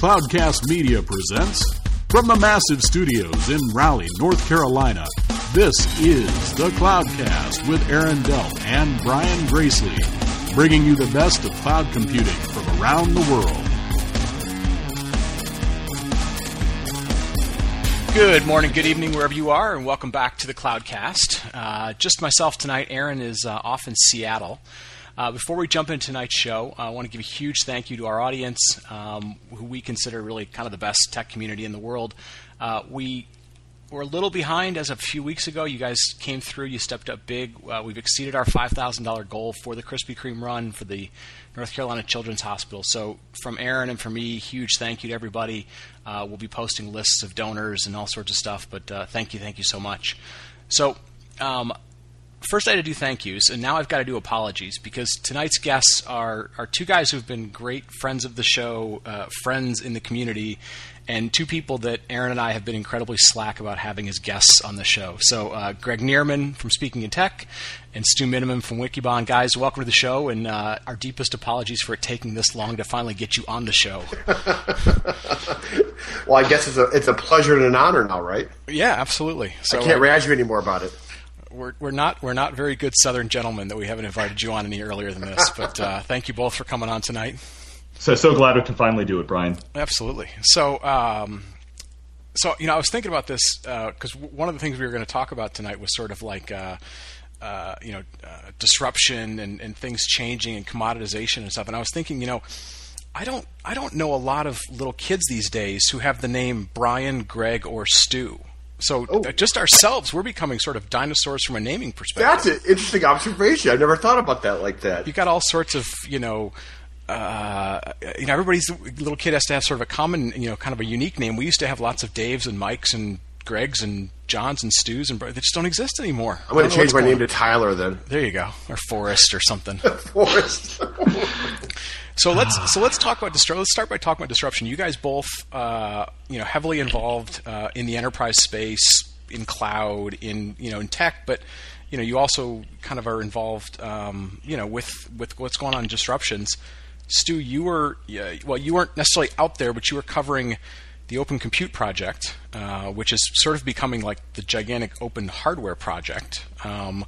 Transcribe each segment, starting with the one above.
Cloudcast Media presents from the massive studios in Raleigh, North Carolina. This is the Cloudcast with Aaron Delp and Brian Gracely, bringing you the best of cloud computing from around the world. Good morning, good evening, wherever you are, and welcome back to the Cloudcast. Uh, just myself tonight. Aaron is uh, off in Seattle. Uh, before we jump into tonight's show, I want to give a huge thank you to our audience, um, who we consider really kind of the best tech community in the world. Uh, we were a little behind as of a few weeks ago. You guys came through, you stepped up big. Uh, we've exceeded our $5,000 goal for the Krispy Kreme run for the North Carolina Children's Hospital. So, from Aaron and from me, huge thank you to everybody. Uh, we'll be posting lists of donors and all sorts of stuff, but uh, thank you, thank you so much. So, um, first I had to do thank yous, and now I've got to do apologies because tonight's guests are, are two guys who've been great friends of the show, uh, friends in the community, and two people that Aaron and I have been incredibly slack about having as guests on the show. So, uh, Greg Knieriemen from Speaking in Tech and Stu Miniman from Wikibon. Guys, welcome to the show, and uh, our deepest apologies for it taking this long to finally get you on the show. well, I guess it's a it's a pleasure and an honor now, right? Yeah, absolutely. So I can't uh, razz you anymore about it. We're, we're not we're not very good Southern gentlemen that we haven't invited you on any earlier than this, but uh, thank you both for coming on tonight. So so glad we can finally do it, Brian. Absolutely. So. Um, so you know, I was thinking about this because uh, one of the things we were going to talk about tonight was sort of like uh, uh, you know uh, disruption and, and things changing and commoditization and stuff. And I was thinking, you know, I don't I don't know a lot of little kids these days who have the name Brian, Greg, or Stu. So oh. just ourselves, we're becoming sort of dinosaurs from a naming perspective. That's an interesting observation. I've never thought about that like that. You got all sorts of you know. Uh, you know, everybody's little kid has to have sort of a common, you know, kind of a unique name. We used to have lots of Daves and Mikes and Gregs and Johns and Stews, and they just don't exist anymore. I'm going to change my name to Tyler then. There you go, or Forrest or something. Forrest. So let's so let's talk about distru- let's start by talking about disruption. You guys both uh, you know heavily involved uh, in the enterprise space, in cloud, in you know in tech, but you know you also kind of are involved um, you know with with what's going on in disruptions. Stu, you were well, you weren't necessarily out there, but you were covering the Open Compute project, uh, which is sort of becoming like the gigantic open hardware project. Um,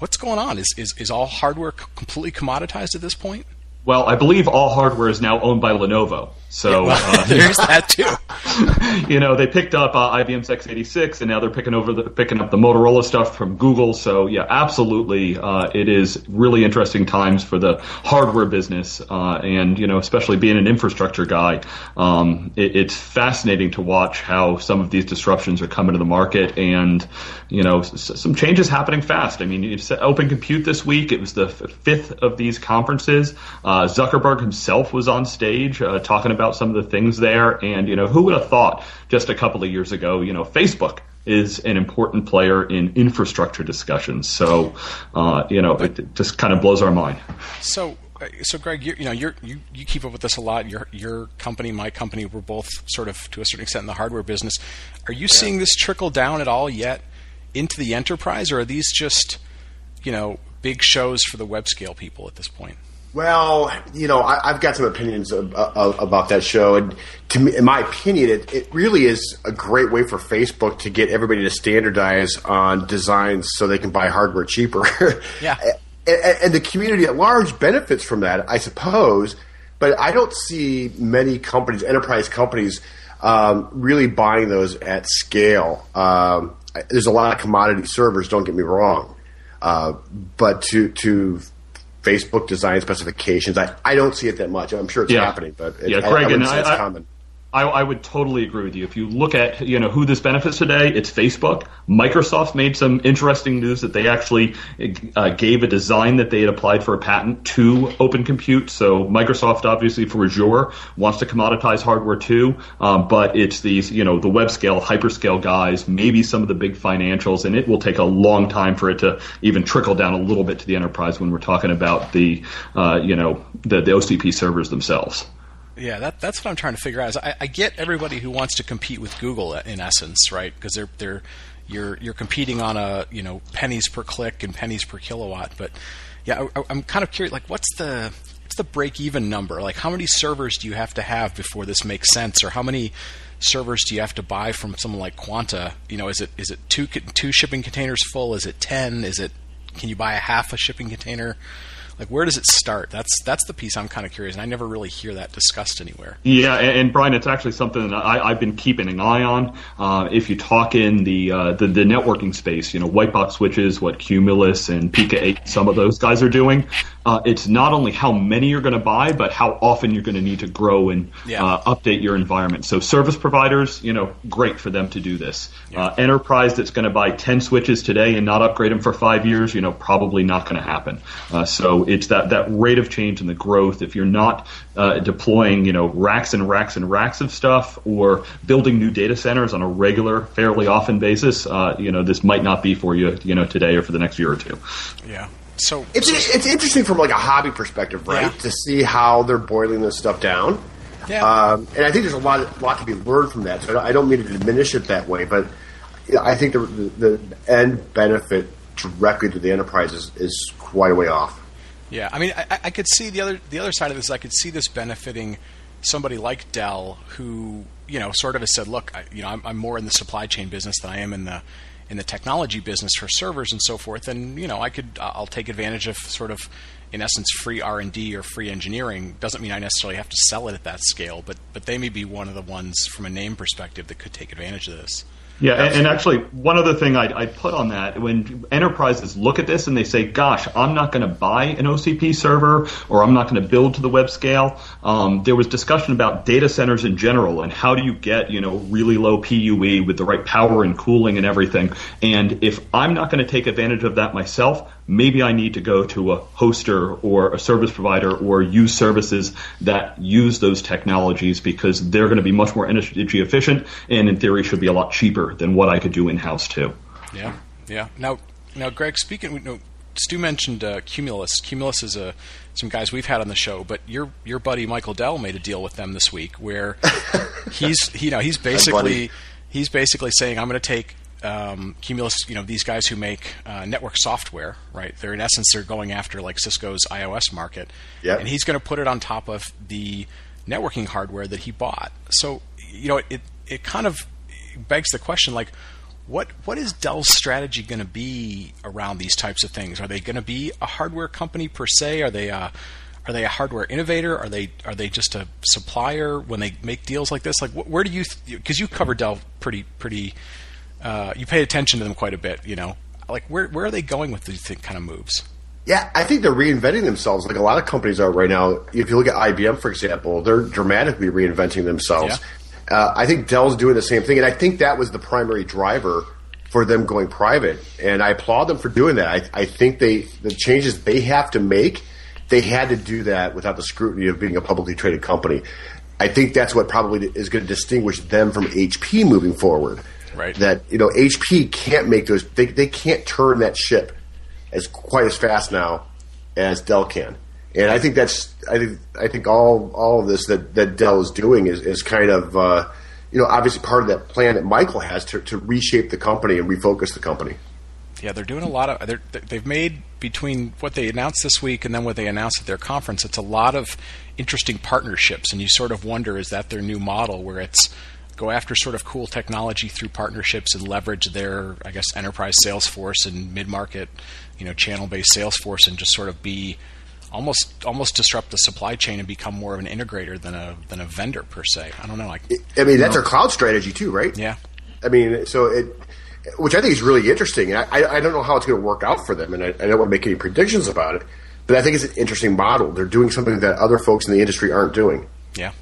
what's going on? Is, is is all hardware completely commoditized at this point? Well, I believe all hardware is now owned by Lenovo. So well, uh, there's that too. you know, they picked up uh, IBM's x86, and now they're picking over the picking up the Motorola stuff from Google. So yeah, absolutely, uh, it is really interesting times for the hardware business, uh, and you know, especially being an infrastructure guy, um, it, it's fascinating to watch how some of these disruptions are coming to the market, and you know, s- some changes happening fast. I mean, you said Open Compute this week; it was the f- fifth of these conferences. Uh, Zuckerberg himself was on stage uh, talking about about some of the things there. And, you know, who would have thought just a couple of years ago, you know, Facebook is an important player in infrastructure discussions. So, uh, you know, it just kind of blows our mind. So, so Greg, you, you know, you you keep up with this a lot. Your your company, my company, we're both sort of to a certain extent in the hardware business. Are you yeah. seeing this trickle down at all yet into the enterprise, or are these just, you know, big shows for the web scale people at this point? Well, you know, I, have got some opinions of, of, about that show, and to me, in my opinion, it, it really is a great way for Facebook to get everybody to standardize on designs so they can buy hardware cheaper. Yeah, and, and the community at large benefits from that, I suppose. But I don't see many companies, enterprise companies, um, really buying those at scale. Um, there's a lot of commodity servers. Don't get me wrong, uh, but to to Facebook design specifications. I, I don't see it that much. I'm sure it's yeah. happening, but it, yeah, Greg, I, I and I, common. I, I, would totally agree with you. If you look at you know who this benefits today, it's Facebook. Microsoft made some interesting news that they actually uh, gave a design that they had applied for a patent to Open Compute. So Microsoft, obviously for Azure, wants to commoditize hardware too. Um, but it's these you know the web scale, hyperscale guys, maybe some of the big financials, and it will take a long time for it to even trickle down a little bit to the enterprise when we're talking about the uh, you know the, the OCP servers themselves. Yeah, that, that's what I'm trying to figure out. Is I, I get everybody who wants to compete with Google uh, in essence, right? Because they're they're you're you're competing on a you know pennies per click and pennies per kilowatt. But yeah, I, am kind of curious. Like, what's the what's the break even number? Like, how many servers do you have to have before this makes sense, or how many servers do you have to buy from someone like Quanta? You know, is it is it two two shipping containers full? Is it ten? Is it can you buy a half a shipping container? Like, where does it start? That's that's the piece I'm kind of curious, and I never really hear that discussed anywhere. Yeah, and, and Brian, it's actually something that I, have been keeping an eye on. Uh, if you talk in the, uh, the, the networking space, you know, white box switches, what Cumulus and Pica8, some of those guys are doing. Uh, it's not only how many you're going to buy, but how often you're going to need to grow and yeah. Uh, update your environment. So service providers, you know, great for them to do this. Yeah. Uh, enterprise that's going to buy 10 switches today and not upgrade them for five years, you know, probably not going to happen. Uh, so it's that, that rate of change and the growth. If you're not uh, deploying, you know, racks and racks and racks of stuff or building new data centers on a regular, fairly often basis, uh, you know, this might not be for you, you know, today or for the next year or two. Yeah. So it's it's interesting from like a hobby perspective, right? Yeah. To see how they're boiling this stuff down. Yeah. Um, and I think there's a lot, lot to be learned from that. So I don't, I don't mean to diminish it that way, but I think the, the, the end benefit directly to the enterprise is, is quite a way off. Yeah, I mean, I, I, could see the other the other side of this. I could see this benefiting somebody like Dell, who you know sort of has said, "Look, I, you know, I'm, I'm, more in the supply chain business than I am in the in the technology business for servers and so forth." And you know, I could I'll take advantage of sort of in essence free R and D or free engineering. Doesn't mean I necessarily have to sell it at that scale, but but they may be one of the ones from a name perspective that could take advantage of this. Yeah, and, and, actually, one other thing I'd, I'd, put on that when enterprises look at this and they say, "Gosh, I'm not going to buy an OCP server, or I'm not going to build to the web scale." Um, there was discussion about data centers in general and how do you get you know really low PUE with the right power and cooling and everything. And if I'm not going to take advantage of that myself, maybe I need to go to a hoster or a service provider or use services that use those technologies because they're going to be much more energy efficient and in theory should be a lot cheaper than what I could do in house too. Yeah, yeah. Now, now, Greg, speaking, you know, Stu mentioned uh, Cumulus. Cumulus is a some guys we've had on the show, but your your buddy Michael Dell made a deal with them this week where he's you know he's basically he's basically saying I'm going to take um, Cumulus, you know, these guys who make uh, network software, right? They're in essence they're going after like Cisco's iOS market, yep. and he's going to put it on top of the networking hardware that he bought. So, you know, it it kind of begs the question, like, what what is Dell's strategy going to be around these types of things? Are they going to be a hardware company per se? Are they a are they a hardware innovator? Are they are they just a supplier when they make deals like this? Like, where do you because th- you cover Dell pretty pretty uh, you pay attention to them quite a bit. You know, like where where are they going with these kind of moves? Yeah, I think they're reinventing themselves like a lot of companies are right now. If you look at IBM, for example, they're dramatically reinventing themselves. Yeah. Uh, I think Dell's doing the same thing, and I think that was the primary driver for them going private. And I applaud them for doing that. I, I think they the changes they have to make, they had to do that without the scrutiny of being a publicly traded company. I think that's what probably is going to distinguish them from HP moving forward. Right. That you know HP can't make those. They they can't turn that ship as quite as fast now as Dell can. And I think that's I think I think all all of this that, that Dell is doing is, is kind of uh, you know obviously part of that plan that Michael has to, to reshape the company and refocus the company. Yeah, they're doing a lot of. They've made between what they announced this week and then what they announced at their conference. It's a lot of interesting partnerships, and you sort of wonder is that their new model where it's go after sort of cool technology through partnerships and leverage their, I guess, enterprise sales force and mid market, you know, channel based sales force and just sort of be almost almost disrupt the supply chain and become more of an integrator than a than a vendor per se. I don't know. I, I mean, that's know. our cloud strategy too, right? Yeah. I mean, so it, which I think is really interesting. I, I don't know how it's going to work out for them, and I, I don't want to make any predictions about it. But I think it's an interesting model. They're doing something that other folks in the industry aren't doing. Yeah.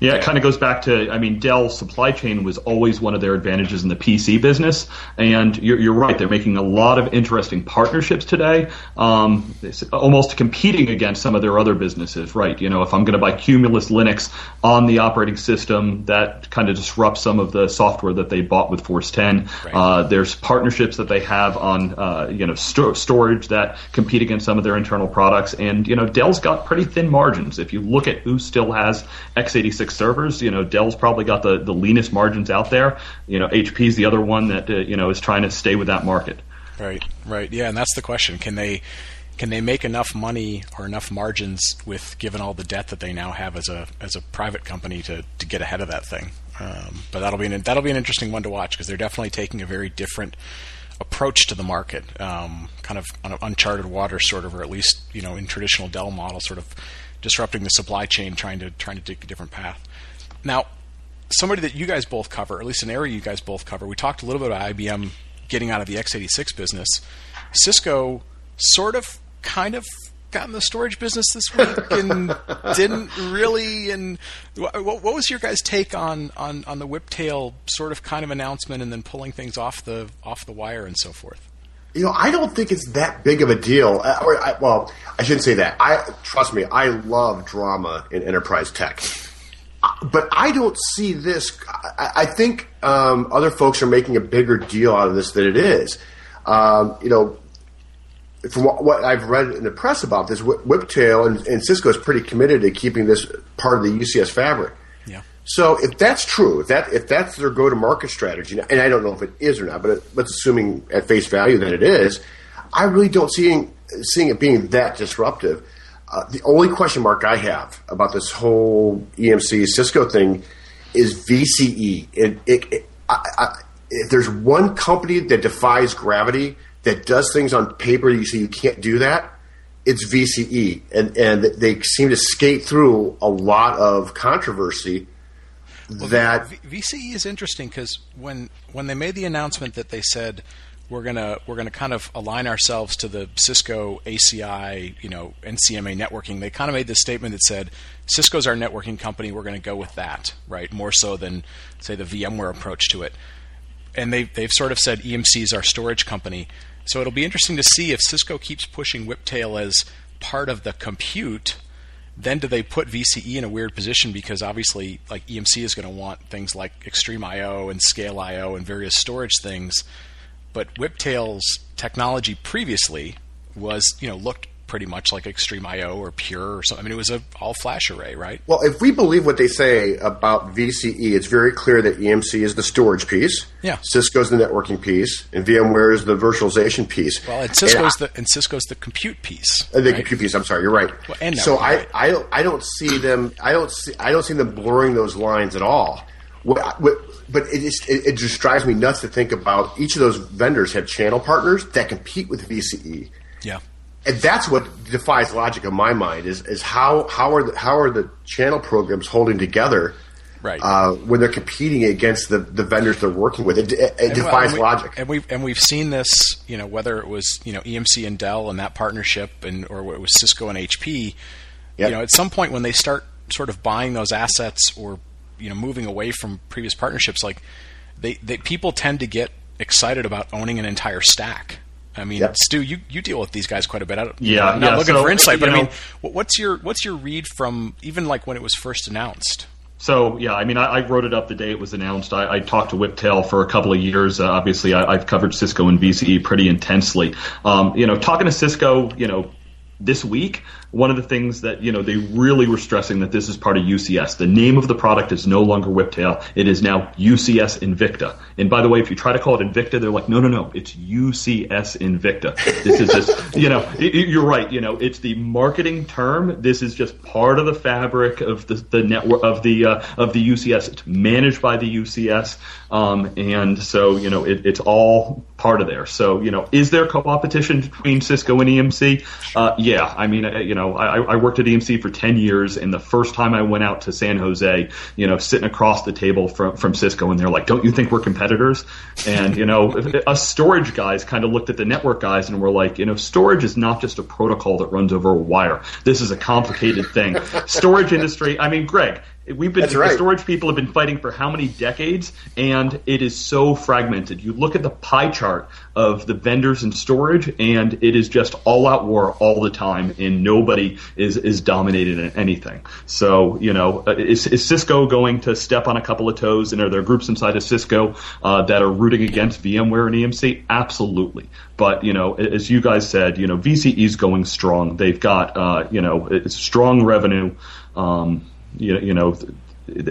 Yeah, it kind of goes back to, I mean, Dell's supply chain was always one of their advantages in the PC business. And you're, you're right, they're making a lot of interesting partnerships today, um, almost competing against some of their other businesses, right? You know, if I'm going to buy Cumulus Linux on the operating system, that kind of disrupts some of the software that they bought with Force 10. Right. Uh, there's partnerships that they have on, uh, you know, sto- storage that compete against some of their internal products. And, you know, Dell's got pretty thin margins. If you look at who still has x86 servers. You know, Dell's probably got the, the leanest margins out there. You know, HP's the other one that uh, you know is trying to stay with that market. Right, right, yeah, and that's the question: can they can they make enough money or enough margins with given all the debt that they now have as a as a private company to, to get ahead of that thing? Um, but that'll be an that'll be an interesting one to watch because they're definitely taking a very different approach to the market, um, kind of on uncharted water, sort of, or at least you know in traditional Dell model, sort of disrupting the supply chain, trying to trying to take a different path. Now, somebody that you guys both cover, or at least an area you guys both cover, we talked a little bit about IBM getting out of the x86 business. Cisco sort of, kind of got in the storage business this week and didn't really. And what, what, was your guys' take on, on on the Whiptail sort of kind of announcement and then pulling things off the off the wire and so forth? You know, I don't think it's that big of a deal. Uh, or, I, well, I shouldn't say that. I trust me. I love drama in enterprise tech, uh, but I don't see this. I, I think um, other folks are making a bigger deal out of this than it is. Um, you know, from what, what, I've read in the press about this, Whiptail and, and, Cisco is pretty committed to keeping this part of the UCS fabric. So if that's true, if that if that's their go-to-market strategy, and I don't know if it is or not, but let's assuming at face value that it is, I really don't see seeing it being that disruptive. Uh, the only question mark I have about this whole EMC Cisco thing is VCE. It, it, it, I, I, if there's one company that defies gravity that does things on paper you say you can't do that, it's VCE, and and they seem to skate through a lot of controversy. Well, that VCE is interesting because when when they made the announcement that they said we're gonna we're gonna kind of align ourselves to the Cisco ACI, you know, Insieme networking. They kind of made this statement that said Cisco's our networking company. We're going to go with that, right? More so than say the VMware approach to it. And they they've sort of said EMC is our storage company. So it'll be interesting to see if Cisco keeps pushing Whiptail as part of the compute. Then do they put VCE in a weird position because obviously, like EMC is going to want things like XtremIO and Scale IO and various storage things, but Whiptail's technology previously was, you know, looked pretty much like XtremIO or Pure or something. I mean, it was a all flash array, right? Well, if we believe what they say about VCE, it's very clear that EMC is the storage piece. Yeah. Cisco's the networking piece, and VMware is the virtualization piece. Well, and Cisco's and the and Cisco's the compute piece. Uh, the right? compute piece. I'm sorry, you're right. Well, and so I, right. I I don't see them. I don't see I don't see them blurring those lines at all. What, what, but it just it, it, just drives me nuts to think about each of those vendors have channel partners that compete with VCE. Yeah and that's what defies logic in my mind is is how how are the, how are the channel programs holding together right. uh, when they're competing against the, the vendors they're working with? It, it, it defies we, logic. and we've and we've seen this you know whether it was you know EMC and Dell and that partnership and or it was Cisco and HP yep. you know at some point when they start sort of buying those assets or you know moving away from previous partnerships like they, they people tend to get excited about owning an entire stack I mean, yep. Stu, you, you deal with these guys quite a bit. I don't, yeah, I'm not yeah, looking so, for insight, but know, I mean, what's your what's your read from even like when it was first announced? So yeah, I mean, I, I, wrote it up the day it was announced. I, I talked to Whiptail for a couple of years. Uh, obviously, I, have covered Cisco and VCE pretty intensely. Um, you know, talking to Cisco, you know, this week, one of the things that you know they really were stressing that this is part of UCS. The name of the product is no longer Whiptail; it is now UCS Invicta. And by the way, if you try to call it Invicta, they're like, no, no, no, it's UCS Invicta. This is just, you know, you're right. You know, it's the marketing term. This is just part of the fabric of the, the network of the uh, of the UCS. It's managed by the UCS, um, and so you know, it, it's all part of there. So you know, is there competition between Cisco and EMC? Uh, yeah, I mean, uh, you know know, I, I worked at EMC for 10 years, and the first time I went out to San Jose, you know, sitting across the table from, from Cisco, and they're like, don't you think we're competitors? And, you know, us storage guys kind of looked at the network guys and were like, you know, storage is not just a protocol that runs over a wire. This is a complicated thing. storage industry, I mean, Greg, We've been right. the storage people have been fighting for how many decades, and it is so fragmented. You look at the pie chart of the vendors in storage, and it is just all out war all the time, and nobody is is dominated in anything. So you know, uh, is, is Cisco going to step on a couple of toes, and are there groups inside of Cisco uh, that are rooting against VMware and EMC? Absolutely. But you know, as you guys said, you know, VCE is going strong. They've got uh, you know, strong revenue. Um, you, you know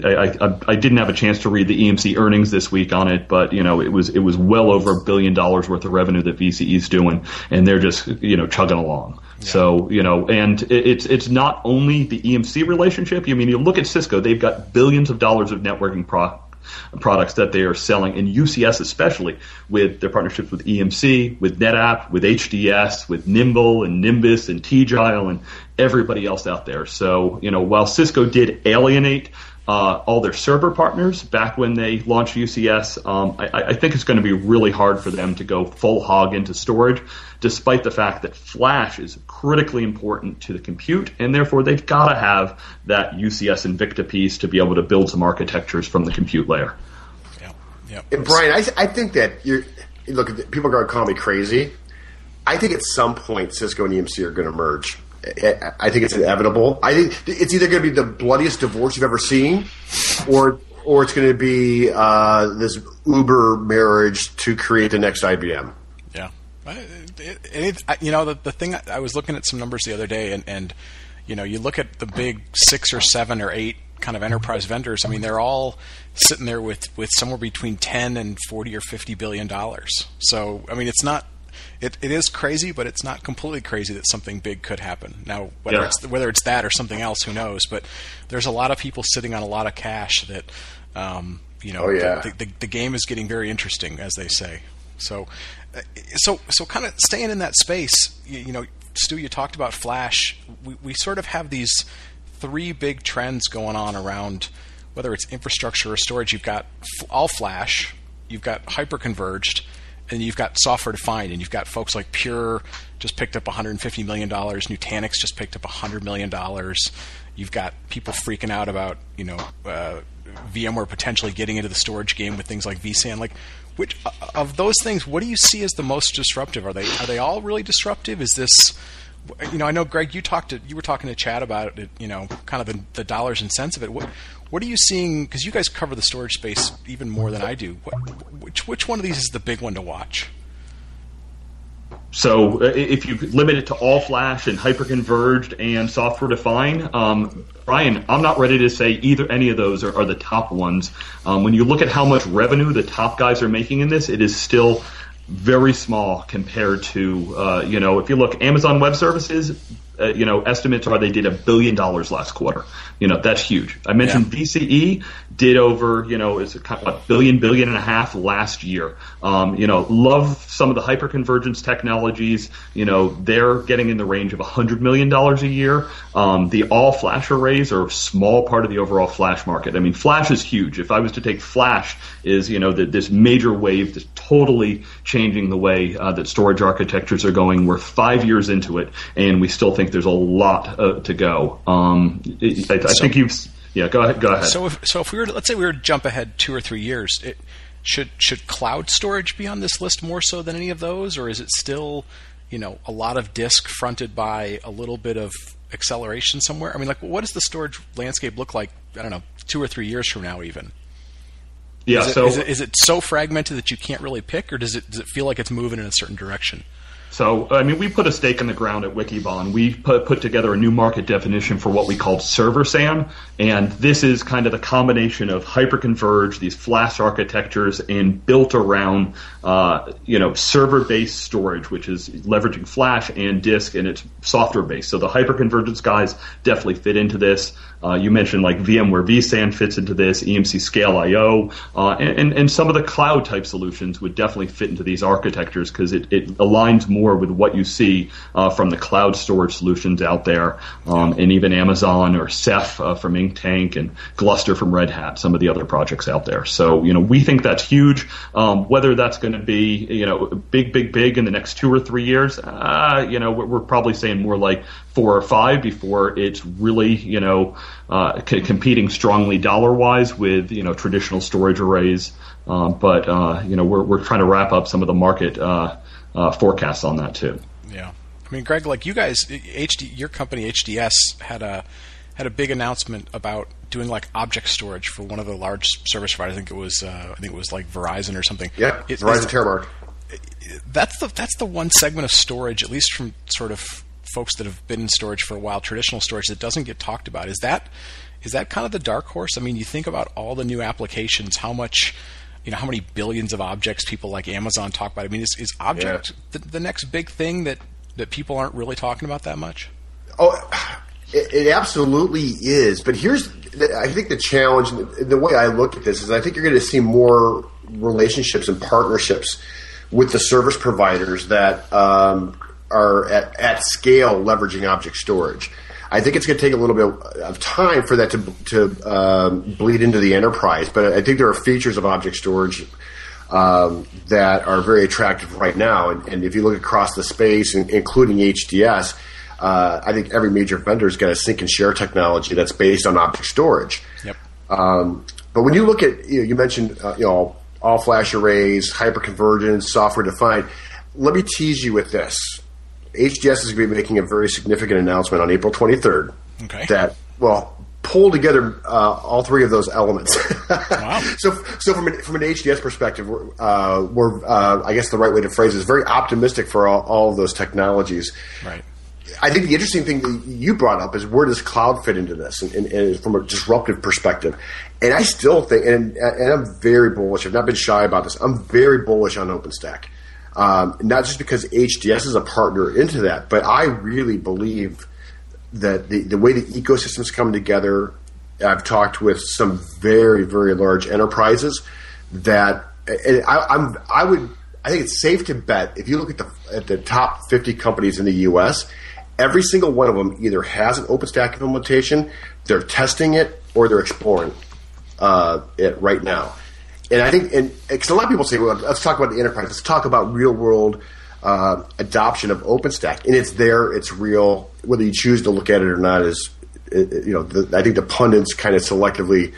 I, I, I, didn't have a chance to read the EMC earnings this week on it, but you know it was it was well over a billion dollars worth of revenue that VCE is doing, and they're just you know chugging along. Yeah. So you know, and it's it's not only the EMC relationship. I mean, you look at Cisco; they've got billions of dollars of networking pro- products that they are selling, and UCS especially with their partnerships with EMC, with NetApp, with HDS, with Nimble and Nimbus and Tegile and everybody else out there. So, you know, while Cisco did alienate uh, all their server partners back when they launched UCS. Um, I, I, think it's going to be really hard for them to go full hog into storage, despite the fact that flash is critically important to the compute, and therefore they've got to have that UCS Invicta piece to be able to build some architectures from the compute layer. Yeah, yeah. And Brian, I, I think that you're look. People are going to call me crazy. I think at some point Cisco and EMC are going to merge. I think it's inevitable. I think it's either going to be the bloodiest divorce you've ever seen, or or it's going to be uh, this Uber marriage to create the next IBM. Yeah, it, it, you know the the thing I was looking at some numbers the other day, and and you know you look at the big six or seven or eight kind of enterprise vendors. I mean, they're all sitting there with with somewhere between ten and forty or fifty billion dollars. So I mean, it's not it, it is crazy, but it's not completely crazy that something big could happen. Now, whether yeah. it's whether it's that or something else, who knows? But there's a lot of people sitting on a lot of cash that, um, you know, oh, yeah. the, the, the, game is getting very interesting, as they say. So, uh, so, so kind of staying in that space, you, you know, Stu, you talked about Flash. We, we sort of have these three big trends going on around whether it's infrastructure or storage. You've got all Flash, you've got hyperconverged, and you've got software defined, and you've got folks like Pure just picked up 150 million dollars, Nutanix just picked up 100 million dollars. You've got people freaking out about you know uh, VMware potentially getting into the storage game with things like vSAN. Like, which of those things, what do you see as the most disruptive? Are they are they all really disruptive? Is this you know, I know Greg, you talked to you were talking to Chad about it. You know, kind of the, the dollars and cents of it. What what are you seeing? Because you guys cover the storage space even more than I do. What, which which one of these is the big one to watch? So uh, if you limit it to all flash and hyperconverged and software defined, um, Brian, I'm not ready to say either any of those are, are the top ones. Um, when you look at how much revenue the top guys are making in this, it is still very small compared to uh, you know if you look Amazon Web Services uh, you know, estimates are they did a billion dollars last quarter. You know, that's huge. I mentioned yeah. VCE did over, you know, is a billion, billion and a half last year. Um, you know, love some of the hyperconvergence technologies. You know, they're getting in the range of a hundred million dollars a year. Um, the all flash arrays are a small part of the overall flash market. I mean, flash is huge. If I was to take flash, is you know the, this major wave that's totally changing the way uh, that storage architectures are going. We're five years into it, and we still think there's a lot uh, to go. Um, I, I so, think you've. Yeah, go ahead. Go ahead. So if so, if we were to, let's say we were to jump ahead two or three years, it, should should cloud storage be on this list more so than any of those, or is it still, you know, a lot of disk fronted by a little bit of acceleration somewhere? I mean, like, what does the storage landscape look like? I don't know, two or three years from now, even. Yeah. Is it, so is it, is it so fragmented that you can't really pick, or does it does it feel like it's moving in a certain direction? So, I mean, we put a stake in the ground at Wikibon. We put, put together a new market definition for what we called server SAN, and this is kind of the combination of hyperconverged, these flash architectures, and built around, uh, you know, server-based storage, which is leveraging flash and disk, and it's software-based. So the hyperconvergence guys definitely fit into this. Uh, you mentioned like VMware vSAN fits into this, EMC Scale IO, uh, and, and some of the cloud type solutions would definitely fit into these architectures because it, it aligns more with what you see uh, from the cloud storage solutions out there, um, and even Amazon or Ceph uh, from Inktank and Gluster from Red Hat, some of the other projects out there. So you know we think that's huge. Um, whether that's going to be you know big, big, big in the next two or three years, uh, you know we're, we're probably saying more like four or five before it's really you know uh, c- competing strongly dollar wise with you know traditional storage arrays. Uh, but uh, you know we're we're trying to wrap up some of the market uh, uh, forecasts on that too. Yeah, I mean, Greg, like you guys, HD, your company HDS had a had a big announcement about doing like object storage for one of the large service providers. I think it was uh, I think it was like Verizon or something. Yeah, it, Verizon Terremark. That's the that's the one segment of storage, at least from sort of folks that have been in storage for a while, traditional storage that doesn't get talked about. Is that is that kind of the dark horse? I mean, you think about all the new applications, how much, you know, how many billions of objects people like Amazon talk about. I mean, is, is object yeah. the, the next big thing that that people aren't really talking about that much? Oh, it, it absolutely is. But here's, I think the challenge, the way I look at this is, I think you're going to see more relationships and partnerships with the service providers that um, are at, at scale leveraging object storage. I think it's going to take a little bit of time for that to to um, bleed into the enterprise, but I think there are features of object storage um, that are very attractive right now. And, and, if you look across the space, including HDS, uh, I think every major vendor has got a sync and share technology that's based on object storage. Yep. Um, but when you look at, you, know, you mentioned, uh, you know, all flash arrays, hyperconvergence, software defined. Let me tease you with this. HDS is going to be making a very significant announcement on April 23rd. Okay. That, well, pull together uh, all three of those elements. wow. So, so from an, from an HDS perspective, we're, uh, we're uh, I guess the right way to phrase it is very optimistic for all, all of those technologies. Right. I think the interesting thing that you brought up is where does cloud fit into this, and, and, and from a disruptive perspective. And I still think, and, and, I'm very bullish. I've not been shy about this. I'm very bullish on OpenStack, um, not just because HDS is a partner into that, but I really believe that the, the way the ecosystems come together. I've talked with some very very large enterprises that, and I, I'm I would I think it's safe to bet if you look at the at the top 50 companies in the U.S every single one of them either has an OpenStack implementation, they're testing it, or they're exploring uh, it right now. And I think, and because a lot of people say, well, let's talk about the enterprise. Let's talk about real world uh, adoption of OpenStack, and it's there, it's real. Whether you choose to look at it or not is, you know, the, I think the pundits kind of selectively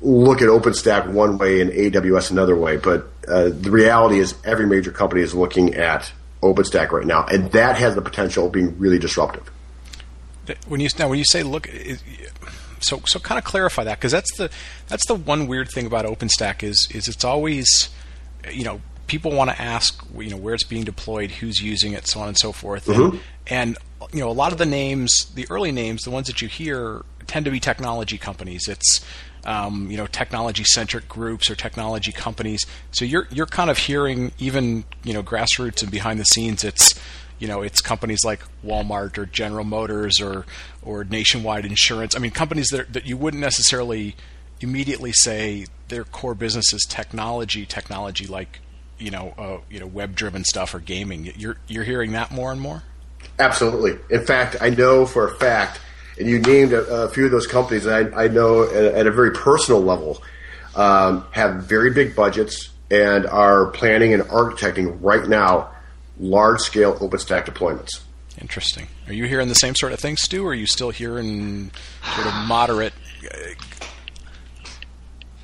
look at OpenStack one way and AWS another way. But uh, the reality is, every major company is looking at OpenStack right now, and that has the potential of being really disruptive. When you now when you say look, so so kind of clarify that because that's the that's the one weird thing about OpenStack is is it's always you know people want to ask you know where it's being deployed, who's using it, so on and so forth, mm-hmm. and, and you know a lot of the names, the early names, the ones that you hear tend to be technology companies. It's um, you know technology centric groups or technology companies. So you're you're kind of hearing even you know grassroots and behind the scenes. It's you know it's companies like Walmart or General Motors or or Nationwide Insurance. I mean companies that that you wouldn't necessarily immediately say their core business is technology, technology like you know uh, you know web driven stuff or gaming. You're you're hearing that more and more. Absolutely. In fact, I know for a fact and you named a, a few of those companies I, I know at, at, a very personal level um, have very big budgets and are planning and architecting right now large scale OpenStack deployments. Interesting. Are you hearing the same sort of thing, Stu, or are you still hearing sort of moderate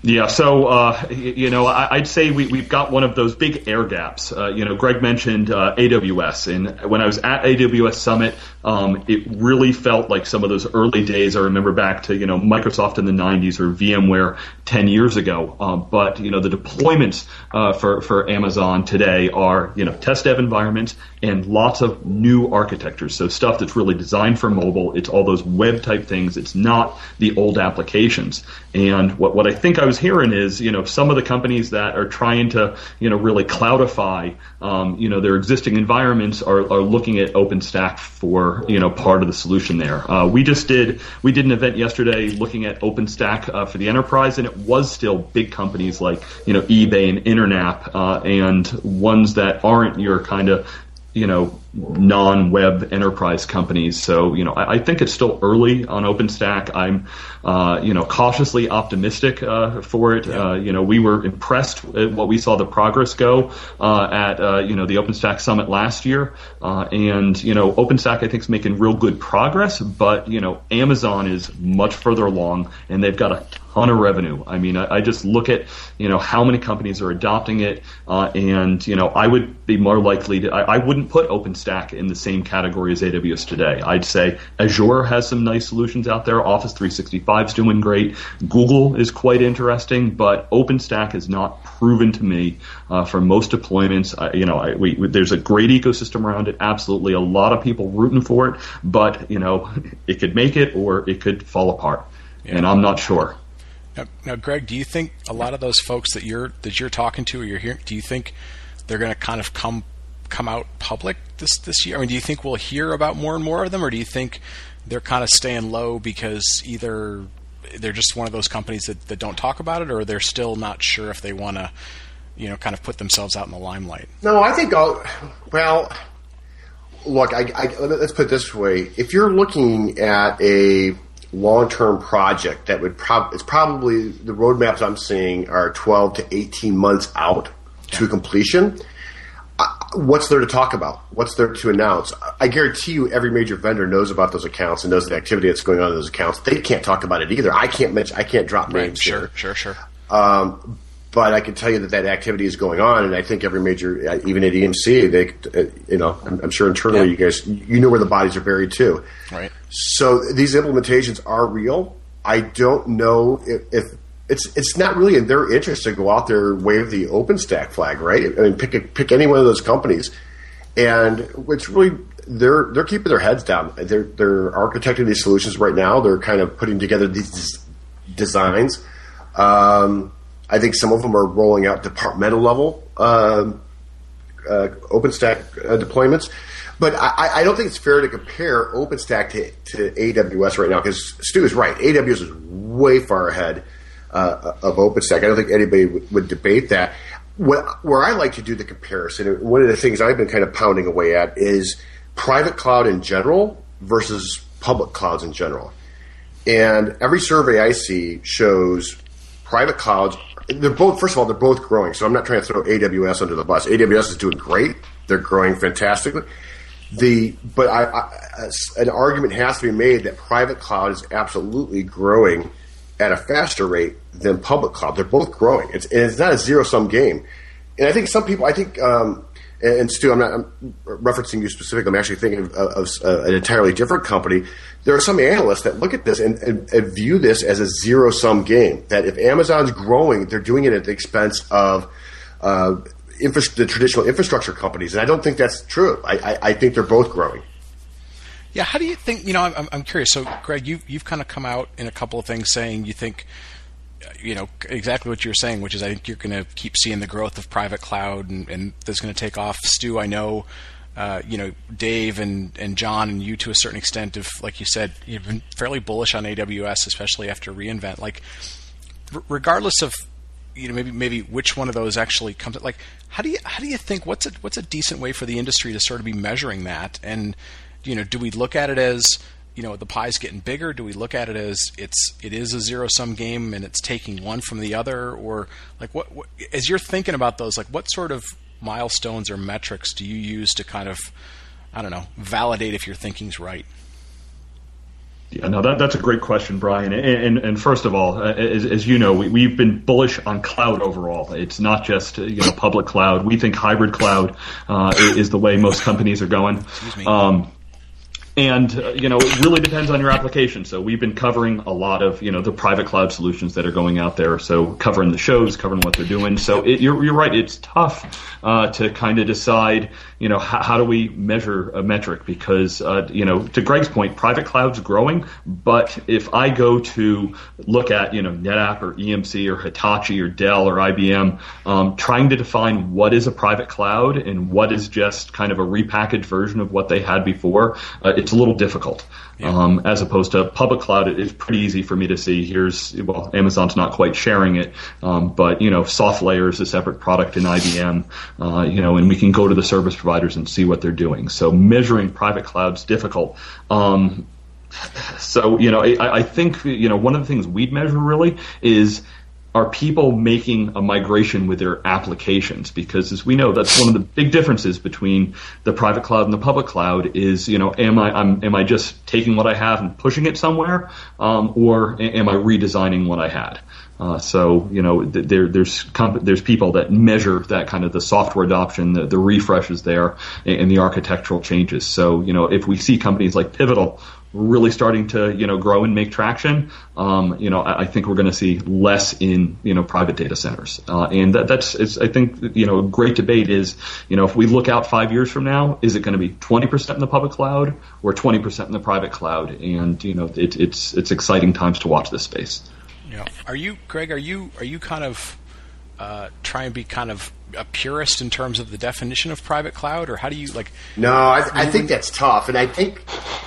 yeah, so uh, you know, I, would say we, we've got one of those big air gaps. Uh, you know, Greg mentioned uh, AWS, and when I was at AWS Summit, um, it really felt like some of those early days. I remember back to you know Microsoft in the '90s or VMware 10 years ago. Um, but you know, the deployments uh, for for Amazon today are you know test dev environments and lots of new architectures. So stuff that's really designed for mobile. It's all those web type things. It's not the old applications. And what what I think I was hearing is, you know, some of the companies that are trying to, you know, really cloudify, um, you know, their existing environments are, are looking at OpenStack for, you know, part of the solution there. Uh, we just did, we did an event yesterday looking at OpenStack uh, for the enterprise, and it was still big companies like, you know, eBay and Internap, uh, and ones that aren't your kind of, you know, non-web enterprise companies. So, you know, I, I, think it's still early on OpenStack. I'm, uh, you know, cautiously optimistic uh, for it. Uh, you know, we were impressed at what we saw the progress go uh, at, uh, you know, the OpenStack Summit last year. Uh, and, you know, OpenStack, I think, is making real good progress, but, you know, Amazon is much further along and they've got a ton of revenue. I mean, I, I just look at, you know, how many companies are adopting it. and, you know, I would be more likely to, I, I wouldn't put OpenStack in the same category as AWS today. I'd say Azure has some nice solutions out there. Office 365 is doing great. Google is quite interesting, but OpenStack is not proven to me uh, for most deployments. Uh, you know, I, we, there's a great ecosystem around it. Absolutely, a lot of people rooting for it, but you know, it could make it or it could fall apart. yeah. and I'm not sure. Now, now, Greg, do you think a lot of those folks that you're that you're talking to or you're hearing, do you think they're going to kind of come come out public this this year? I mean, do you think we'll hear about more and more of them, or do you think they're kind of staying low because either they're just one of those companies that, that don't talk about it, or they're still not sure if they want to, you know, kind of put themselves out in the limelight? No, I think I'll, well, look, I, I, let's put it this way: if you're looking at a long-term project that would prob it's probably the roadmaps I'm seeing are 12 to 18 months out to completion what's there to talk about? What's there to announce? I guarantee you, every major vendor knows about those accounts and knows the activity that's going on in those accounts. They can't talk about it either. I can't mention. I can't drop right, names sure, here. Sure, sure, um, but I can tell you that that activity is going on, and I think every major, uh, even at EMC, they, uh, you know, I'm, I'm sure internally yeah. you guys, you know where the bodies are buried too. Right. So these implementations are real. I don't know if, if it's it's not really in their interest to go out there and wave the OpenStack flag, right? I mean, pick a, pick any one of those companies, and it's really they're they're keeping their heads down. They're they're architecting these solutions right now. They're kind of putting together these designs. Um, I think some of them are rolling out departmental level um, uh, OpenStack uh, deployments. But I, I, don't think it's fair to compare OpenStack to, to AWS right now because Stu is right. AWS is way far ahead uh, of OpenStack. I don't think anybody would, would debate that. What, where I like to do the comparison, one of the things I've been kind of pounding away at is private cloud in general versus public clouds in general. And every survey I see shows private clouds. They're both. First of all, they're both growing. So I'm not trying to throw AWS under the bus. AWS is doing great. They're growing fantastically. The but I, I, an argument has to be made that private cloud is absolutely growing at a faster rate than public cloud. They're both growing. It's, it's not a zero sum game. And I think some people, I think, um, and Stu, I'm not I'm referencing you specifically. I'm actually thinking of, of, of, an entirely different company. There are some analysts that look at this and, and, and view this as a zero sum game. That if Amazon's growing, they're doing it at the expense of uh, infra- the traditional infrastructure companies. And I don't think that's true. I, I, I think they're both growing. Yeah, how do you think? You know, I'm, I'm curious. So, Greg, you you've kind of come out in a couple of things saying you think, you know, exactly what you're saying, which is I think you're going to keep seeing the growth of private cloud, and, and that's going to take off. Stu, I know. Uh, you know, Dave and, and John and you to a certain extent have, like you said, you've been fairly bullish on AWS, especially after reInvent. Like, r- regardless of, you know, maybe maybe which one of those actually comes. Like, how do you how do you think what's a what's a decent way for the industry to sort of be measuring that? And you know, do we look at it as you know the pie's getting bigger? Do we look at it as it's it is a zero sum game and it's taking one from the other, or like what, what as you're thinking about those, like what sort of milestones or metrics do you use to kind of I don't know validate if your thinking's right? Yeah, no, that, that's a great question, Brian. And, and, and first of all, uh, as, as, you know, we, have been bullish on cloud overall. It's not just you know public cloud. We think hybrid cloud uh, is the way most companies are going. Excuse me. Um, and uh, you know it really depends on your application. So we've been covering a lot of you know the private cloud solutions that are going out there. So covering the shows covering what they're doing. So it, you're, you're right. It's tough uh, to kind of decide you know how, how, do we measure a metric? Because uh, you know to greg's point private cloud's growing. But if i go to look at you know netapp or emc or hitachi or dell or ibm um, trying to define what is a private cloud and what is just kind of a repackaged version of what they had before uh, it's a little difficult. Yeah. Um, as opposed to public cloud, it's pretty easy for me to see. Here's well, Amazon's not quite sharing it, um, but you know, SoftLayer is a separate product in IBM, uh, you know, and we can go to the service providers and see what they're doing. So measuring private cloud's difficult. Um, so you know, I, I think you know one of the things we'd measure really is are people making a migration with their applications? Because as we know, that's one of the big differences between the private cloud and the public cloud is, you know, am I, I'm, am I just taking what I have and pushing it somewhere, um, or am I redesigning what I had? Uh, so you know there, there's comp- there's people that measure that kind of the software adoption, the, the refreshes there, and, and, the architectural changes. So you know if we see companies like Pivotal really starting to you know grow and make traction, um, you know I, I, think we're going to see less in you know private data centers, uh, and that, that's it's, I think you know a great debate is you know if we look out five years from now, is it going to be 20% in the public cloud or 20% in the private cloud? And you know it, it's it's exciting times to watch this space. Yeah. Are you Greg? Are you are you kind of uh, try and be kind of a purist in terms of the definition of private cloud, or how do you like? No, I, I think that's tough, and I think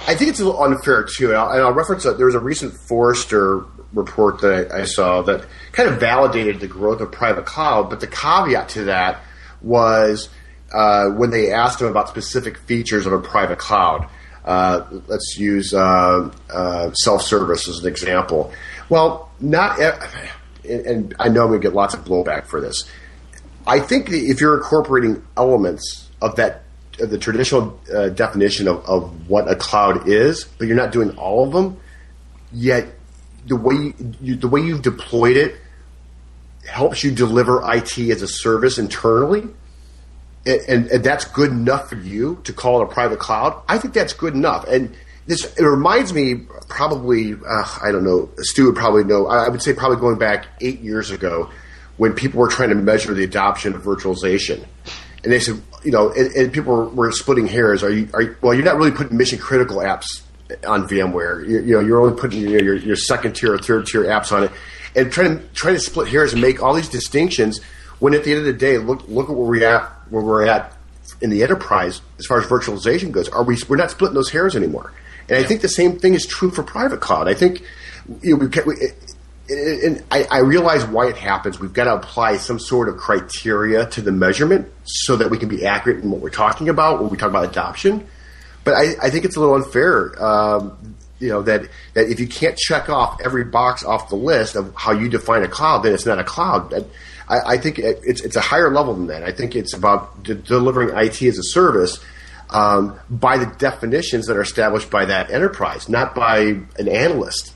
I think it's a little unfair too. And I'll, and I'll reference that there was a recent Forrester report that I, I saw that kind of validated the growth of private cloud, but the caveat to that was uh, when they asked them about specific features of a private cloud. Uh, let's use uh, uh self-service as an example. Well, not and I know I'm going to get lots of blowback for this. I think if you're incorporating elements of that of the traditional uh, definition of, of what a cloud is, but you're not doing all of them, yet the way you, you, the way you've deployed it helps you deliver IT as a service internally, and, and, and that's good enough for you to call it a private cloud. I think that's good enough, and this it reminds me probably uh, I don't know Stu would probably know I would say probably going back eight years ago when people were trying to measure the adoption of virtualization. And they said you know and, and people were, splitting hairs. Are you, are you, well you're not really putting mission critical apps on VMware. You, you know you're only putting your, your, your second tier or third tier apps on it. And trying to trying to split hairs and make all these distinctions when at the end of the day look look at where we at where we're at in the enterprise as far as virtualization goes. Are we we're not splitting those hairs anymore and I think the same thing is true for private cloud. I think you know, we, we, and I, I, realize why it happens. We've got to apply some sort of criteria to the measurement so that we can be accurate in what we're talking about when we talk about adoption. But I, I think it's a little unfair, um, you know, that, that if you can't check off every box off the list of how you define a cloud, then it's not a cloud. I, I think it's, it's a higher level than that. I think it's about de- delivering IT as a service um, by the definitions that are established by that enterprise, not by an analyst.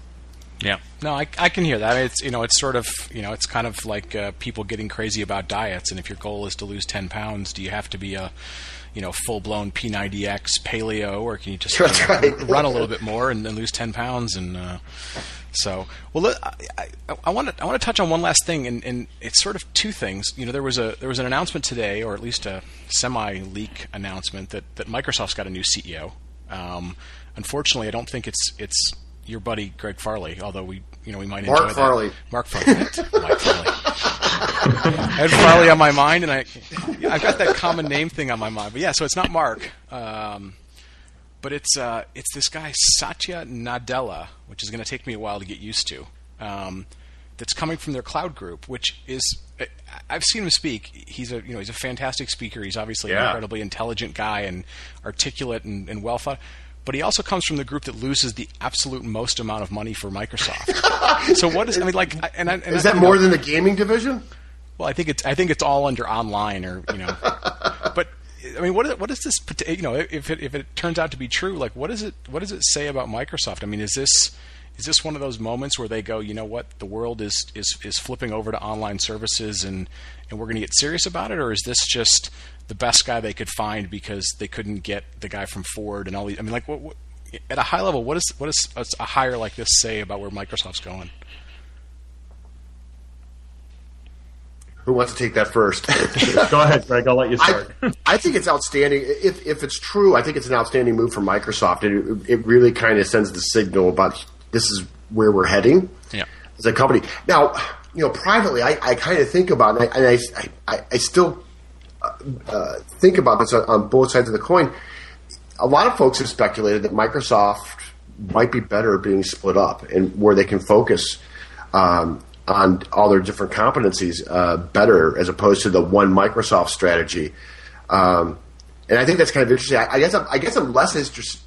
Yeah, no, I, I can hear that. It's you know, it's sort of you know, it's kind of like uh, people getting crazy about diets, and if your goal is to lose ten pounds, do you have to be a you know full blown P90X paleo, or can you just you know, right. run a little bit more and, and lose ten pounds? And uh, so, well, I, I, want to I want to touch on one last thing, and, and, it's sort of two things. You know, there was a there was an announcement today, or at least a semi leak announcement that that Microsoft's got a new CEO. Um, unfortunately, I don't think it's it's your buddy Greg Farley, although we you know we might Mark enjoy Farley. that. Mark Farley. Mike Farley. I had Farley on my mind, and I I've got that common name thing on my mind. But yeah, so it's not Mark. Um, but it's uh, it's this guy Satya Nadella, which is going to take me a while to get used to. Um, that's coming from their cloud group, which is I've seen him speak. He's a you know he's a fantastic speaker. He's obviously yeah. an incredibly intelligent guy and articulate and, and well thought. But he also comes from the group that loses the absolute most amount of money for Microsoft. so what is I mean like and, and is that more know, than the gaming division? Well, I think it's I think it's all under online or you know, but I mean, what is, what is this? You know, if it, if it turns out to be true, like what does it what does it say about Microsoft? I mean, is this is this one of those moments where they go, you know what, the world is is is flipping over to online services and and we're going to get serious about it, or is this just the best guy they could find because they couldn't get the guy from Ford and all these? I mean, like what, what at a high level, what is what does a hire like this say about where Microsoft's going? Who wants to take that first? Go ahead, Greg. I'll let you start. I, I, think it's outstanding. If, if it's true, I think it's an outstanding move from Microsoft. It, it really kind of sends the signal about this is where we're heading yeah. as a company. Now, you know, privately, I, I kind of think about it, and I, I, I, still uh, uh, think about this on, on both sides of the coin. A lot of folks have speculated that Microsoft might be better being split up and where they can focus um, on all their different competencies uh, better as opposed to the one Microsoft strategy. Um, and I think that's kind of interesting. I, I guess I'm, I guess I'm less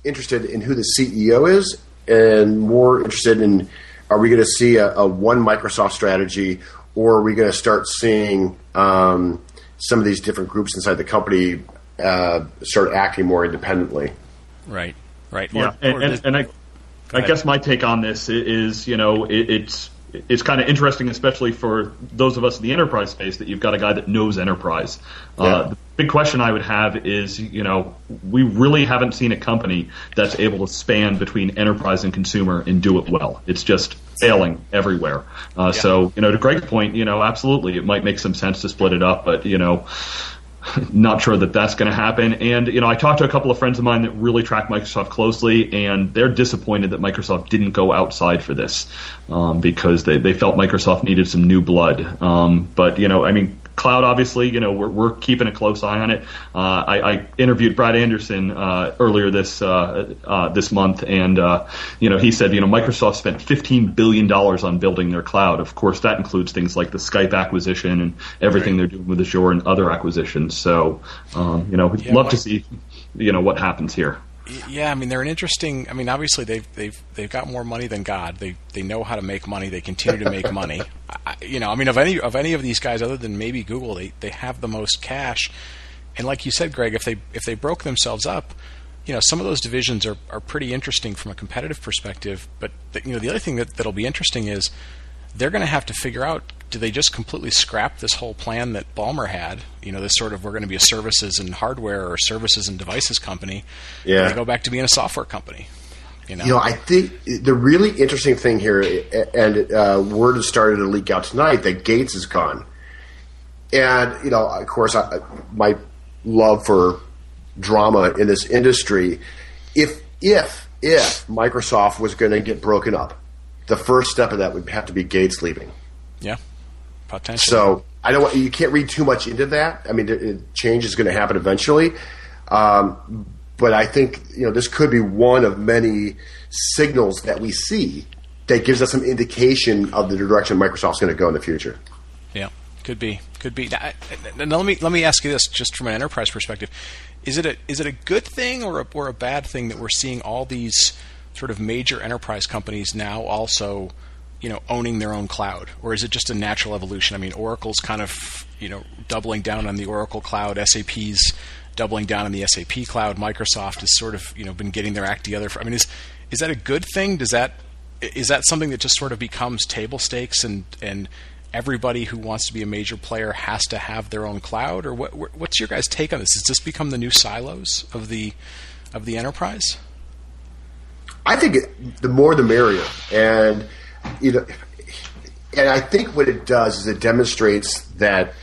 interested in who the CEO is and more interested in are we going to see a, a, one Microsoft strategy or are we going to start seeing um, some of these different groups inside the company uh, start acting more independently? Right, right. Yeah, and, or and, and I, I guess my take on this is, you know, it, it's it's kind of interesting, especially for those of us in the enterprise space, that you've got a guy that knows enterprise. Uh, yeah. Uh, the big question I would have is, you know, we really haven't seen a company that's able to span between enterprise and consumer and do it well. It's just failing everywhere. Uh, yeah. So, you know, to Greg's point, you know, absolutely, it might make some sense to split it up, but you know not sure that that's going to happen. And you know, I talked to a couple of friends of mine that really track Microsoft closely, and they're disappointed that Microsoft didn't go outside for this um, because they, they felt Microsoft needed some new blood. Um, but you know, I mean, cloud, obviously, you know, we're, we're keeping a close eye on it. Uh, I, I, interviewed Brad Anderson uh, earlier this uh, uh this month, and uh, you know, he said, you know, Microsoft spent 15 billion dollars on building their cloud. Of course, that includes things like the Skype acquisition and everything right. they're doing with Azure and other acquisitions. So, um, you know, we'd yeah, love to see, you know, what happens here. Yeah, I mean they're an interesting. I mean, obviously they've they've they've got more money than God. They they know how to make money. They continue to make money. I, you know, I mean, of any of any of these guys, other than maybe Google, they they have the most cash. And like you said, Greg, if they if they broke themselves up, you know, some of those divisions are are pretty interesting from a competitive perspective. But the, you know, the other thing that that'll be interesting is they're going to have to figure out do they just completely scrap this whole plan that Ballmer had? You know, this sort of we're going to be a services and hardware or services and devices company. Yeah. go back to being a software company. You know? you know, I think the really interesting thing here, and uh, word has started to leak out tonight that Gates is gone. And, you know, of course, I, my love for drama in this industry, if, if, if Microsoft was going to get broken up, the first step of that would have to be Gates leaving. Yeah. Potentially. So I don't. You can't read too much into that. I mean, it, change is going to happen eventually, um, but I think you know this could be one of many signals that we see that gives us some indication of the direction Microsoft's going to go in the future. Yeah, could be, could be. Now, let me let me ask you this, just from an enterprise perspective: is it a is it a good thing or a, or a bad thing that we're seeing all these sort of major enterprise companies now also you know owning their own cloud, or is it just a natural evolution? I mean, Oracle's kind of you know doubling down on the Oracle cloud, SAP's doubling down on the SAP cloud, Microsoft has sort of you know been getting their act together. For, I mean, is is that a good thing? Does that is that something that just sort of becomes table stakes and and everybody who wants to be a major player has to have their own cloud, or what, what's your guys' take on this? Does this become the new silos of the of the enterprise? I think the more the merrier, and you know, and I think what it does is it demonstrates that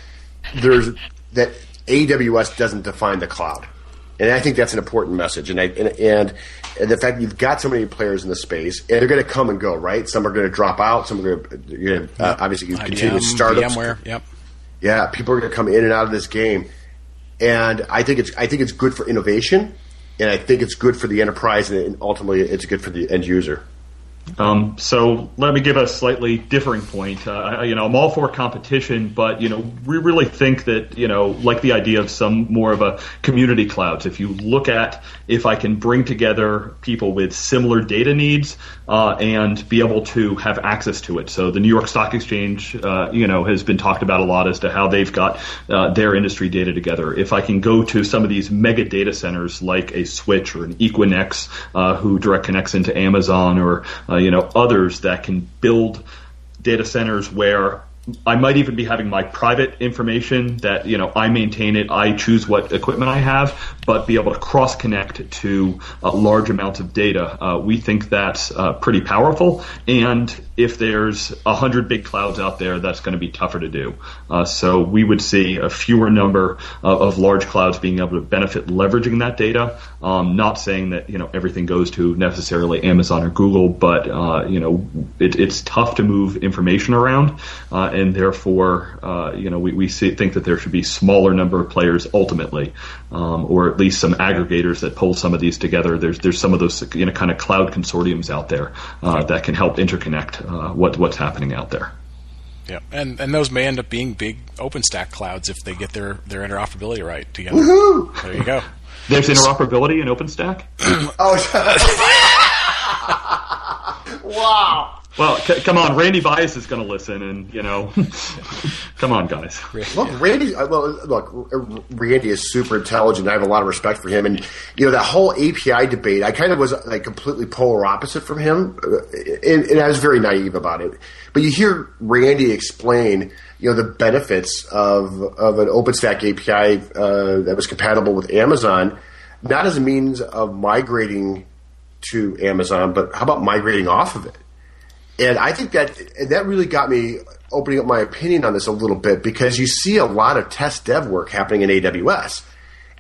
there's that AWS doesn't define the cloud, and I think that's an important message. And I, and, and, and the fact you've got so many players in the space, and they're going to come and go, right? Some are going to drop out. Some are going to, uh, obviously you continue with startups. VMware, yep. Yeah, people are going to come in and out of this game, and I think it's I think it's good for innovation, and I think it's good for the enterprise, and ultimately it's good for the end user. Um, so let me give a slightly differing point. Uh, you know, I'm all for competition, but you know, we really think that you know, like the idea of some more of a community clouds. If you look at if I can bring together people with similar data needs uh, and be able to have access to it. So the New York Stock Exchange, uh, you know, has been talked about a lot as to how they've got uh, their industry data together. If I can go to some of these mega data centers like a Switch or an Equinix, uh, who direct connects into Amazon or uh, Uh, you know, others that can build data centers where I might even be having my private information that you know I maintain it. I choose what equipment I have, but be able to cross connect to uh, large amounts of data. Uh, we think that's uh, pretty powerful. And if there's a hundred big clouds out there, that's going to be tougher to do. Uh, so we would see a fewer number of, of, large clouds being able to benefit leveraging that data. Um, not saying that you know everything goes to necessarily Amazon or Google, but uh, you know it, it's tough to move information around uh, and therefore, uh, you know, we, we see, think that there should be smaller number of players ultimately, um, or at least some aggregators that pull some of these together. There's there's some of those you know kind of cloud consortiums out there uh, that can help interconnect uh, what what's happening out there. Yeah, and and those may end up being big OpenStack clouds if they get their their interoperability right together. Woo-hoo! There you go. There's interoperability in OpenStack. oh. wow. Well, c- come on, Randy Bias is going to listen, and you know. Come on, guys. Look, Randy. uh, Well, look, uh, Randy is super intelligent. I have a lot of respect for him, and you know that whole API debate. I kind of was like completely polar opposite from him, uh, and, and I was very naive about it. But you hear Randy explain, you know, the benefits of of an OpenStack API uh, that was compatible with Amazon, not as a means of migrating to Amazon, but how about migrating off of it? And I think that that really got me opening up my opinion on this a little bit because you see a lot of test dev work happening in AWS.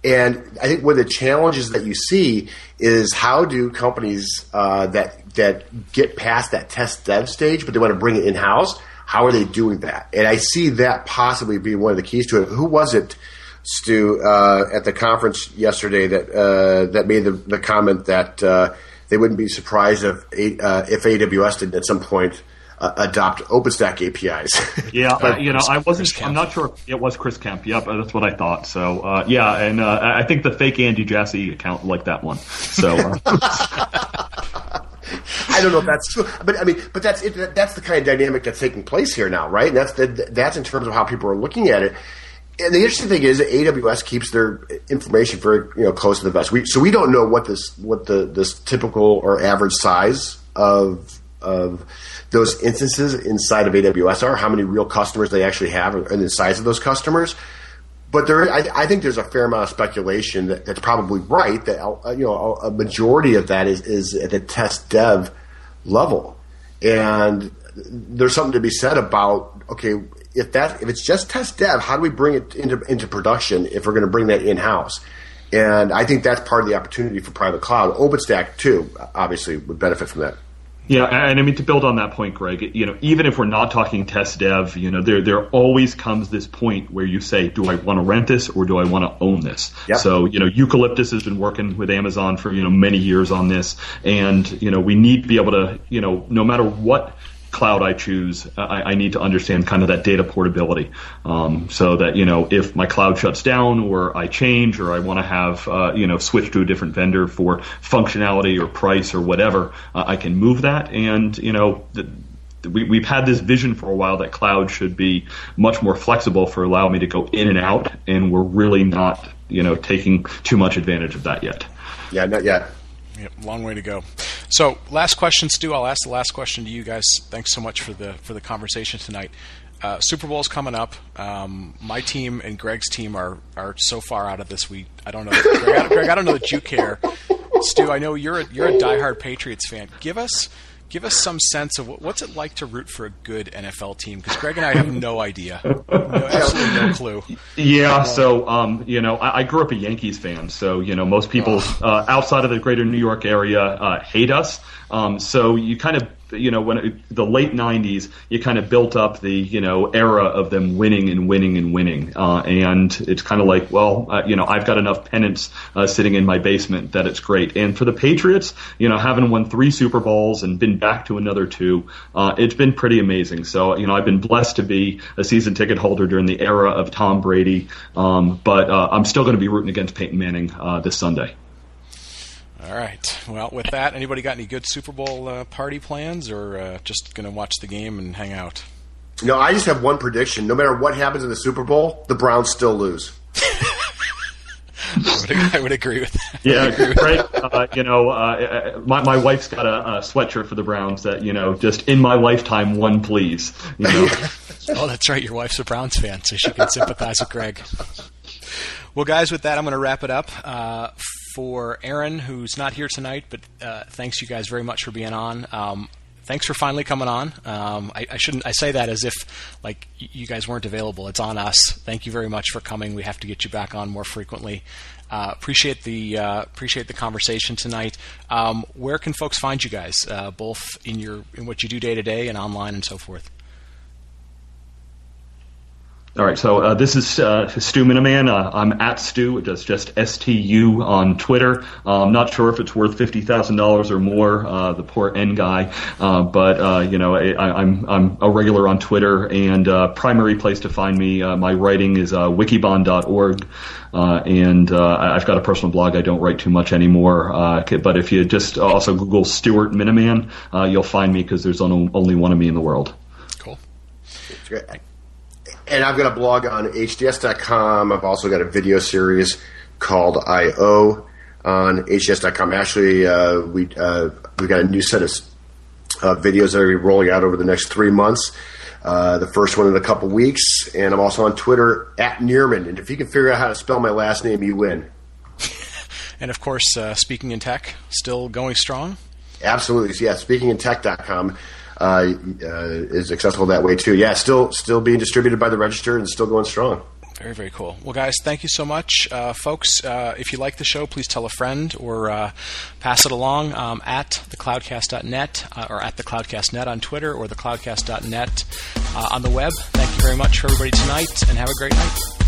And I think one of the challenges that you see is how do companies uh, that that get past that test dev stage, but they want to bring it in house, how are they doing that? And I see that possibly being one of the keys to it. Who was it, Stu, uh, at the conference yesterday that uh, that made the, the comment that uh, they wouldn't be surprised if uh, if AWS did at some point uh, adopt OpenStack APIs. Yeah, uh, you know, I wasn't. I'm not sure. It was Chris Kemp. Yep, that's what I thought. So, uh, yeah, and uh, I think the fake Andy Jassy account liked that one. So, uh, I don't know if that's true, but I mean, but that's it, that's the kind of dynamic that's taking place here now, right? And that's the, that's in terms of how people are looking at it. And the interesting thing is, AWS keeps their information very you know close to the vest. We, so we don't know what this what the this typical or average size of of those instances inside of AWS are, how many real customers they actually have, and the size of those customers. But there, I, I think there's a fair amount of speculation that, that's probably right. That uh, you know, a majority of that is, is at the test dev level, and there's something to be said about okay, if that if it's just test dev, how do we bring it into into production if we're going to bring that in house? And I think that's part of the opportunity for private cloud. OpenStack too, obviously, would benefit from that. Yeah, and I mean to build on that point, Greg. You know, even if we're not talking test dev, you know, there there always comes this point where you say, "Do I want to rent this or do I want to own this?" Yep. So, you know, Eucalyptus has been working with Amazon for you know many years on this, and you know, we need to be able to, you know, no matter what cloud I choose, I, I need to understand kind of that data portability, um, so that you know if my cloud shuts down or I change or I want to have uh, you know switch to a different vendor for functionality or price or whatever, uh, I can move that, and you know. We, we've had this vision for a while that cloud should be much more flexible for allowing me to go in and out, and we're really not, you know, taking too much advantage of that yet. Yeah, not yet. Yep, long way to go. So, last question, Stu. I'll ask the last question to you guys. Thanks so much for the for the conversation tonight. Uh, Super Bowl's coming up. Um, my team and Greg's team are are so far out of this. We I don't know, Greg, I, Greg, I don't know that you care. Stu, I know you're a, you're a diehard Patriots fan. Give us give us some sense of what, what's it like to root for a good NFL team? Because Greg and I have no idea, no, absolutely no clue. Yeah, so um, you know, I, I grew up a Yankees fan, so you know, most people uh, outside of the greater New York area uh, hate us. Um, so you kind of, you know, when it, the late '90s, you kind of built up the you know era of them winning and winning and winning, uh, and it's kind of like, well, uh, you know, I've got enough pennants uh, sitting in my basement that it's great. And for the Patriots, you know, having won three Super Bowls and been back to another two, uh, it's been pretty amazing. So you know, I've been blessed to be a season ticket holder during the era of Tom Brady, um, but uh, I'm still going to be rooting against Peyton Manning uh, this Sunday. All right. Well, with that, anybody got any good Super Bowl uh, party plans, or uh, just going to watch the game and hang out? No, I just have one prediction. No matter what happens in the Super Bowl, the Browns still lose. I would, I would agree with that. Yeah, great. Uh, you know, uh, my my wife's got a, a sweatshirt for the Browns that you know, just in my lifetime, one please. You know, Oh, that's right. Your wife's a Browns fan, so she can sympathize with Greg. Well, guys, with that, I'm going to wrap it up. Uh, for Aaron, who's not here tonight, but uh, thanks you guys very much for being on. Um, thanks for finally coming on. Um, I, I shouldn't. I say that as if like you guys weren't available. It's on us. Thank you very much for coming. We have to get you back on more frequently. Uh, appreciate the uh, appreciate the conversation tonight. Um, where can folks find you guys, uh, both in your in what you do day to day and online and so forth? All right, so uh, this is uh, Stu Miniman. Uh, I'm at Stu. It's just STU on Twitter. Uh, I'm not sure if it's worth fifty thousand dollars or more. Uh, the poor N guy, uh, but uh, you know I, I'm I'm a regular on Twitter, and uh, primary place to find me. Uh, my writing is uh, wikibon.org. Uh, and uh, I've got a personal blog. I don't write too much anymore. Uh, but if you just also Google Stuart Miniman, uh, you'll find me because there's only, only one of me in the world. Cool. It's great. And I've got a blog on HDS.com. I've also got a video series called I/O on HDS.com. Actually, uh, we uh, we've got a new set of uh, videos that are going to be rolling out over the next three months. Uh, the first one in a couple weeks, and I'm also on Twitter at Knieriemen. And if you can figure out how to spell my last name, you win. and of course, uh, speaking in tech, still going strong. Absolutely, yeah. Speakingintech.com uh, uh, is accessible that way too. Yeah, still still being distributed by the Register and still going strong. Very, very cool. Well, guys, thank you so much. Uh, folks, uh, if you like the show, please tell a friend or uh, pass it along um, at thecloudcast.net uh, or at thecloudcast.net on Twitter or thecloudcast.net uh, on the web. Thank you very much for everybody tonight and have a great night.